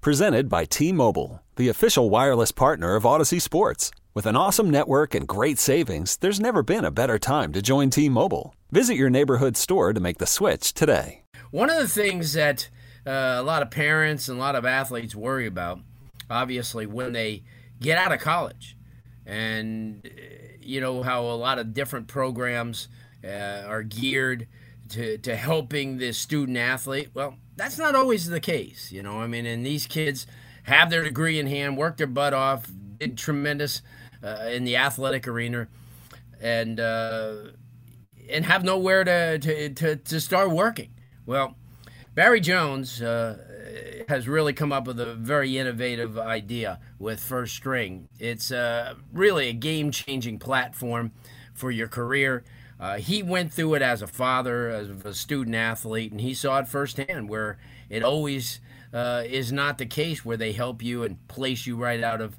Presented by T Mobile, the official wireless partner of Audacy Sports. With an awesome network and great savings, there's never been a better time to join T Mobile. Visit your neighborhood store to make the switch today. One of the things that uh, a lot of parents and a lot of athletes worry about, obviously, when they get out of college, and uh, you know how a lot of different programs uh, are geared to, to helping this student athlete. Well, that's not always the case, you know. I mean, and these kids have their degree in hand, work their butt off, did tremendous uh, in the athletic arena, and uh, and have nowhere to, to, to, to start working. Well, Barry Jones uh, has really come up with a very innovative idea with First String. It's uh, really a game changing platform for your career. Uh, he went through it as a father, as a student athlete, and he saw it firsthand where it always uh, is not the case where they help you and place you right out of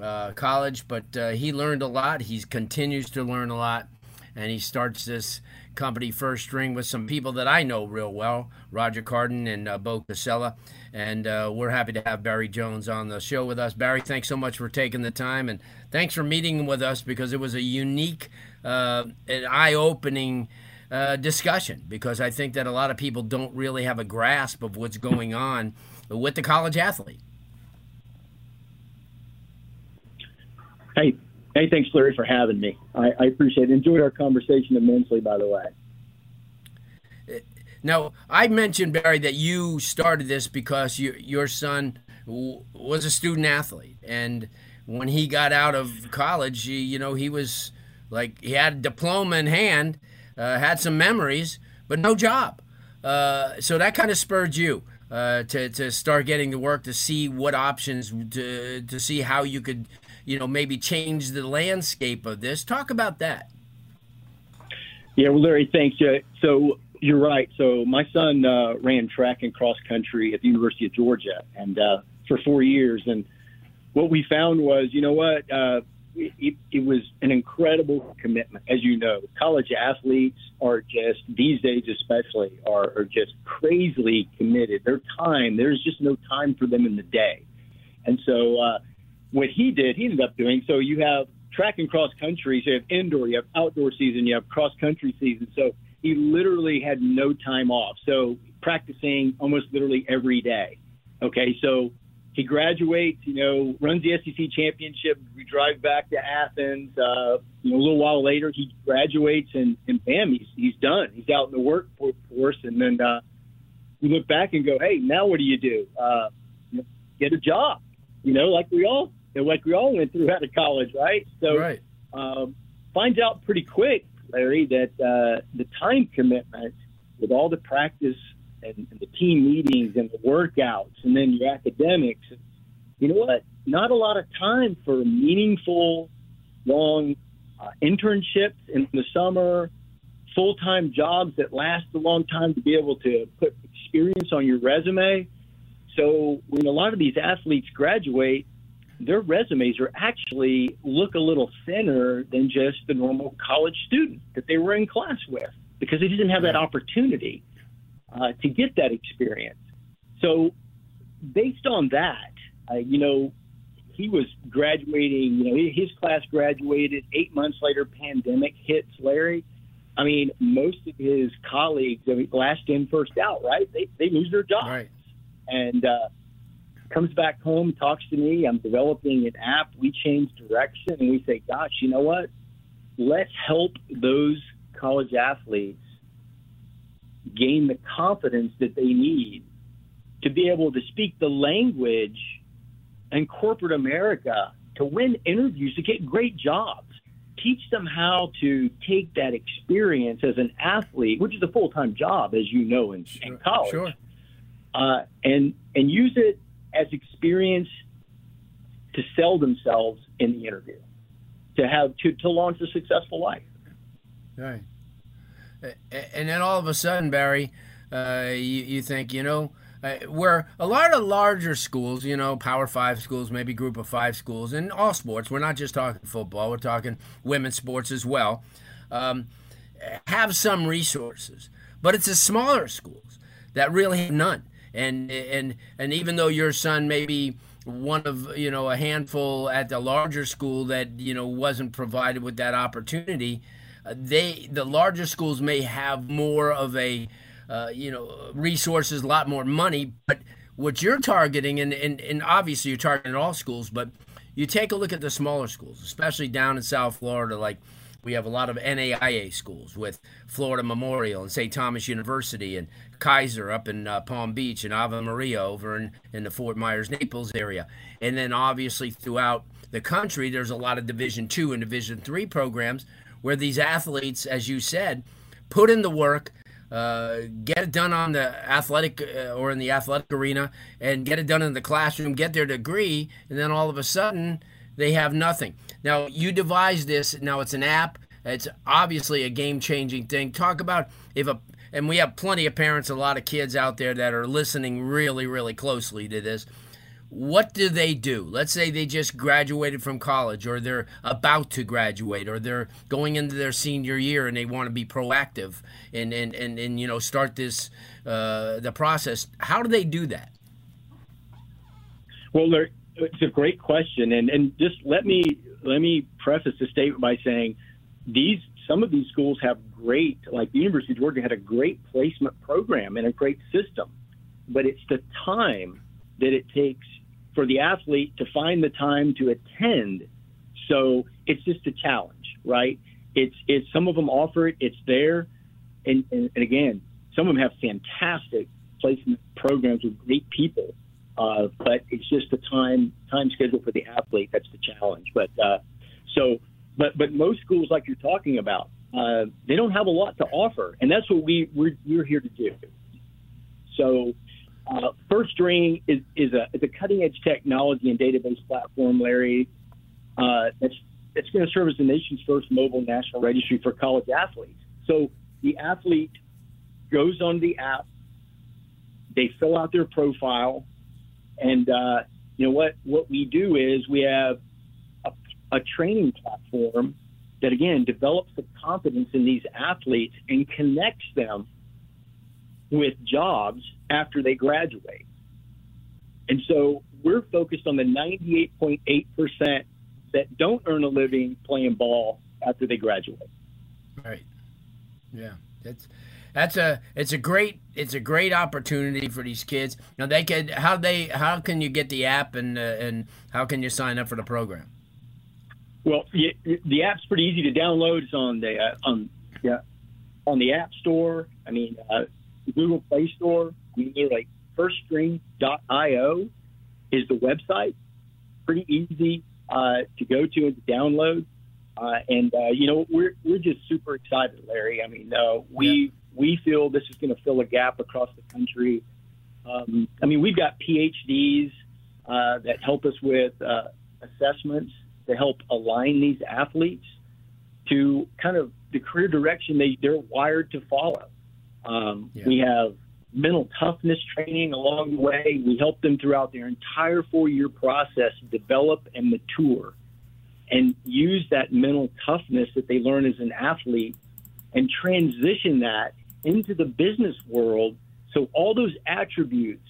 uh, college. But uh, he learned a lot. He continues to learn a lot, and he starts this company First String with some people that I know real well, Roger Carden and uh, Bo Casella. And uh, we're happy to have Barry Jones on the show with us. Barry, thanks so much for taking the time, and thanks for meeting with us because it was a unique, uh, an eye-opening. Uh, discussion because I think that a lot of people don't really have a grasp of what's going on with the college athlete. Hey, hey, thanks, Larry, for having me. I, I appreciate it. Enjoyed our conversation immensely, by the way. Now, I mentioned Barry that you started this because you, your son w- was a student athlete, and when he got out of college, he, you know, he was like he had a diploma in hand, uh, had some memories, but no job. Uh, so that kind of spurred you uh, to to start getting to work to see what options to to see how you could, you know, maybe change the landscape of this. Talk about that. Yeah, well, Larry, thanks. So you're right. So my son uh, ran track and cross country at the University of Georgia, and uh, for four years. And what we found was, you know what? Uh, it, it was an incredible commitment. As you know, college athletes are just these days, especially, are, are just crazily committed. Their time, there's just no time for them in the day. And so, uh, what he did, he ended up doing. So you have track and cross country. So you have indoor, you have outdoor season, you have cross country season. So he literally had no time off. So practicing almost literally every day. Okay, so he graduates, you know, runs the SEC championship. We drive back to Athens. Uh, you know, a little while later, he graduates, and, and bam, he's he's done. He's out in the workforce, and then uh, we look back and go, hey, now what do you do? Uh, get a job. You know, like we all like we all went through out of college, right? So right. Um, finds out pretty quick Larry, that uh, the time commitment with all the practice and, and the team meetings and the workouts and then your academics, you know what? Not a lot of time for meaningful, long uh, internships in the summer, full time jobs that last a long time to be able to put experience on your resume. So when a lot of these athletes graduate, their resumes are actually look a little thinner than just the normal college student that they were in class with because they didn't have that opportunity uh, to get that experience. So, based on that, uh, you know, he was graduating. You know, his class graduated eight months later. Pandemic hits, Larry. I mean, most of his colleagues, I mean, last in, first out, right? They they lose their jobs, Right. and uh, comes back home, talks to me. I'm developing an app. We change direction and we say, gosh, you know what? Let's help those college athletes gain the confidence that they need to be able to speak the language in corporate America to win interviews, to get great jobs. Teach them how to take that experience as an athlete, which is a full time job, as you know, in, Sure, in college, sure. uh, and and use it as experience to sell themselves in the interview, to have to, to launch a successful life. Right. And then all of a sudden, Barry, uh, you, you think, you know, uh, where a lot of larger schools, you know, Power Five schools, maybe Group of Five schools, in all sports, we're not just talking football, we're talking women's sports as well, um, have some resources. But it's the smaller schools that really have none. And, and, and even though your son may be one of you know a handful at the larger school that you know wasn't provided with that opportunity they the larger schools may have more of a uh, you know resources a lot more money but what you're targeting and, and, and obviously you're targeting all schools but you take a look at the smaller schools especially down in south florida like we have a lot of NAIA schools with Florida Memorial and St. Thomas University and Keiser up in uh, Palm Beach and Ave Maria over in, in the Fort Myers Naples area. And then obviously throughout the country, there's a lot of Division two and Division three programs where these athletes, as you said, put in the work, uh, get it done on the athletic uh, or in the athletic arena, and get it done in the classroom, get their degree, and then all of a sudden they have nothing. Now, you devised this. Now, it's an app. It's obviously a game changing thing. Talk about if a, and we have plenty of parents, a lot of kids out there that are listening really, really closely to this. What do they do? Let's say they just graduated from college, or they're about to graduate, or they're going into their senior year and they want to be proactive and, and, and, and you know, start this, uh, the process. How do they do that? Well, it's a great question, and and just let me let me preface the statement by saying these some of these schools have great, like the University of Georgia had a great placement program and a great system, but it's the time that it takes for the athlete to find the time to attend. So it's just a challenge, right? It's it's some of them offer it, it's there, and, and, and again, some of them have fantastic placement programs with great people uh, but it's just the time time schedule for the athlete that's the challenge. But uh, so, but but most schools, like you're talking about, uh, they don't have a lot to offer, and that's what we we're, we're here to do. So, uh, First String is is a is a cutting edge technology and database platform, Larry. Uh, that's it's going to serve as the nation's first mobile national registry for college athletes. So the athlete goes on the app, they fill out their profile, and uh, you know what what we do is we have a, a training platform that again develops the confidence in these athletes and connects them with jobs after they graduate. And so we're focused on the 98.8% that don't earn a living playing ball after they graduate. Right. Yeah. That's that's a it's a great it's a great opportunity for these kids. Now they could how they how can you get the app and uh, and how can you sign up for the program? Well, the app's pretty easy to download. It's on the uh, on yeah on the App Store. I mean, uh, Google Play Store. You can like firststring.io is the website. Pretty easy uh, to go to and to download. Uh, and uh, you know we're we're just super excited, Larry. I mean, uh, we yeah we feel this is going to fill a gap across the country. Um, I mean, we've got PhDs uh, that help us with uh, assessments to help align these athletes to kind of the career direction they, they're wired to follow. Um, yeah. We have mental toughness training along the way. We help them throughout their entire four year process develop and mature and use that mental toughness that they learn as an athlete and transition that into the business world. So all those attributes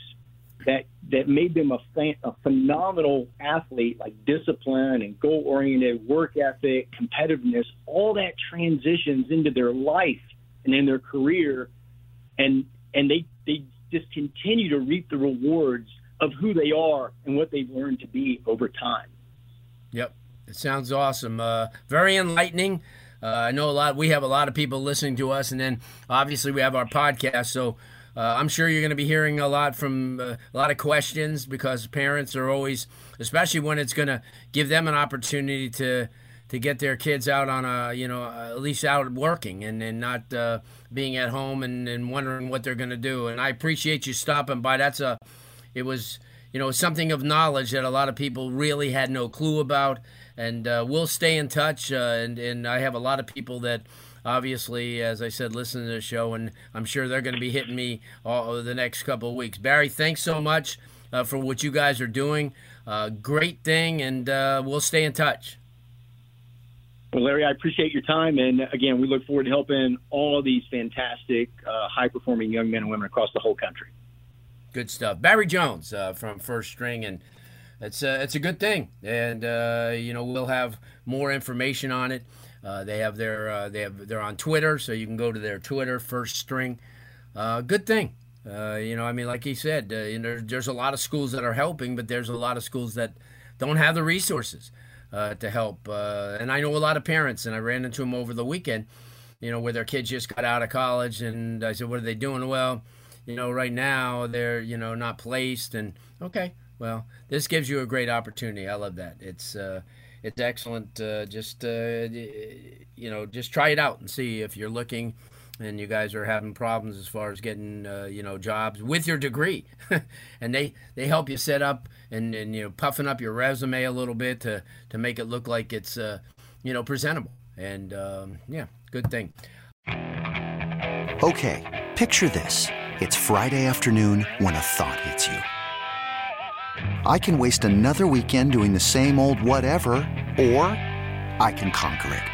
that that made them a, a phenomenal athlete, like discipline and goal oriented work ethic, competitiveness, all that transitions into their life and in their career, and and they they just continue to reap the rewards of who they are and what they've learned to be over time. Yep, it sounds awesome. Uh, very enlightening. Uh, I know a lot. We have a lot of people listening to us, and then obviously we have our podcast. So uh, I'm sure you're going to be hearing a lot from uh, a lot of questions because parents are always, especially when it's going to give them an opportunity to to get their kids out on a you know at least out working and and not uh, being at home and, and wondering what they're going to do. And I appreciate you stopping by. That's a it was you know, something of knowledge that a lot of people really had no clue about. And uh, we'll stay in touch. Uh, and, and I have a lot of people that obviously, as I said, listen to the show, and I'm sure they're going to be hitting me all, the next couple of weeks. Barry, thanks so much uh, for what you guys are doing. Uh, great thing, and uh, we'll stay in touch. Well, Larry, I appreciate your time, and again, we look forward to helping all these fantastic, uh, high-performing young men and women across the whole country. Good stuff, Barry Jones uh, from First String, and it's a, it's a good thing, and uh, you know we'll have more information on it. Uh, they have their uh, they have they're on Twitter, so you can go to their Twitter First String. Uh, good thing, uh, you know. I mean, like he said, uh, you know, there's a lot of schools that are helping, but there's a lot of schools that don't have the resources uh, to help. and I know a lot of parents, and I ran into them over the weekend. You know, where their kids just got out of college, and I said, "What are they doing?" Well, you know, right now they're you know not placed, and okay, well, this gives you a great opportunity. I love that. It's uh, it's excellent. Uh, just uh, you know, just try it out and see if you're looking and you guys are having problems as far as getting uh, you know jobs with your degree. And they they help you set up and, and you know puffing up your resume a little bit to to make it look like it's uh, you know presentable. And um, yeah good thing. Okay picture this. It's friday afternoon when a thought hits you. I can waste another weekend doing the same old whatever, or I can conquer it.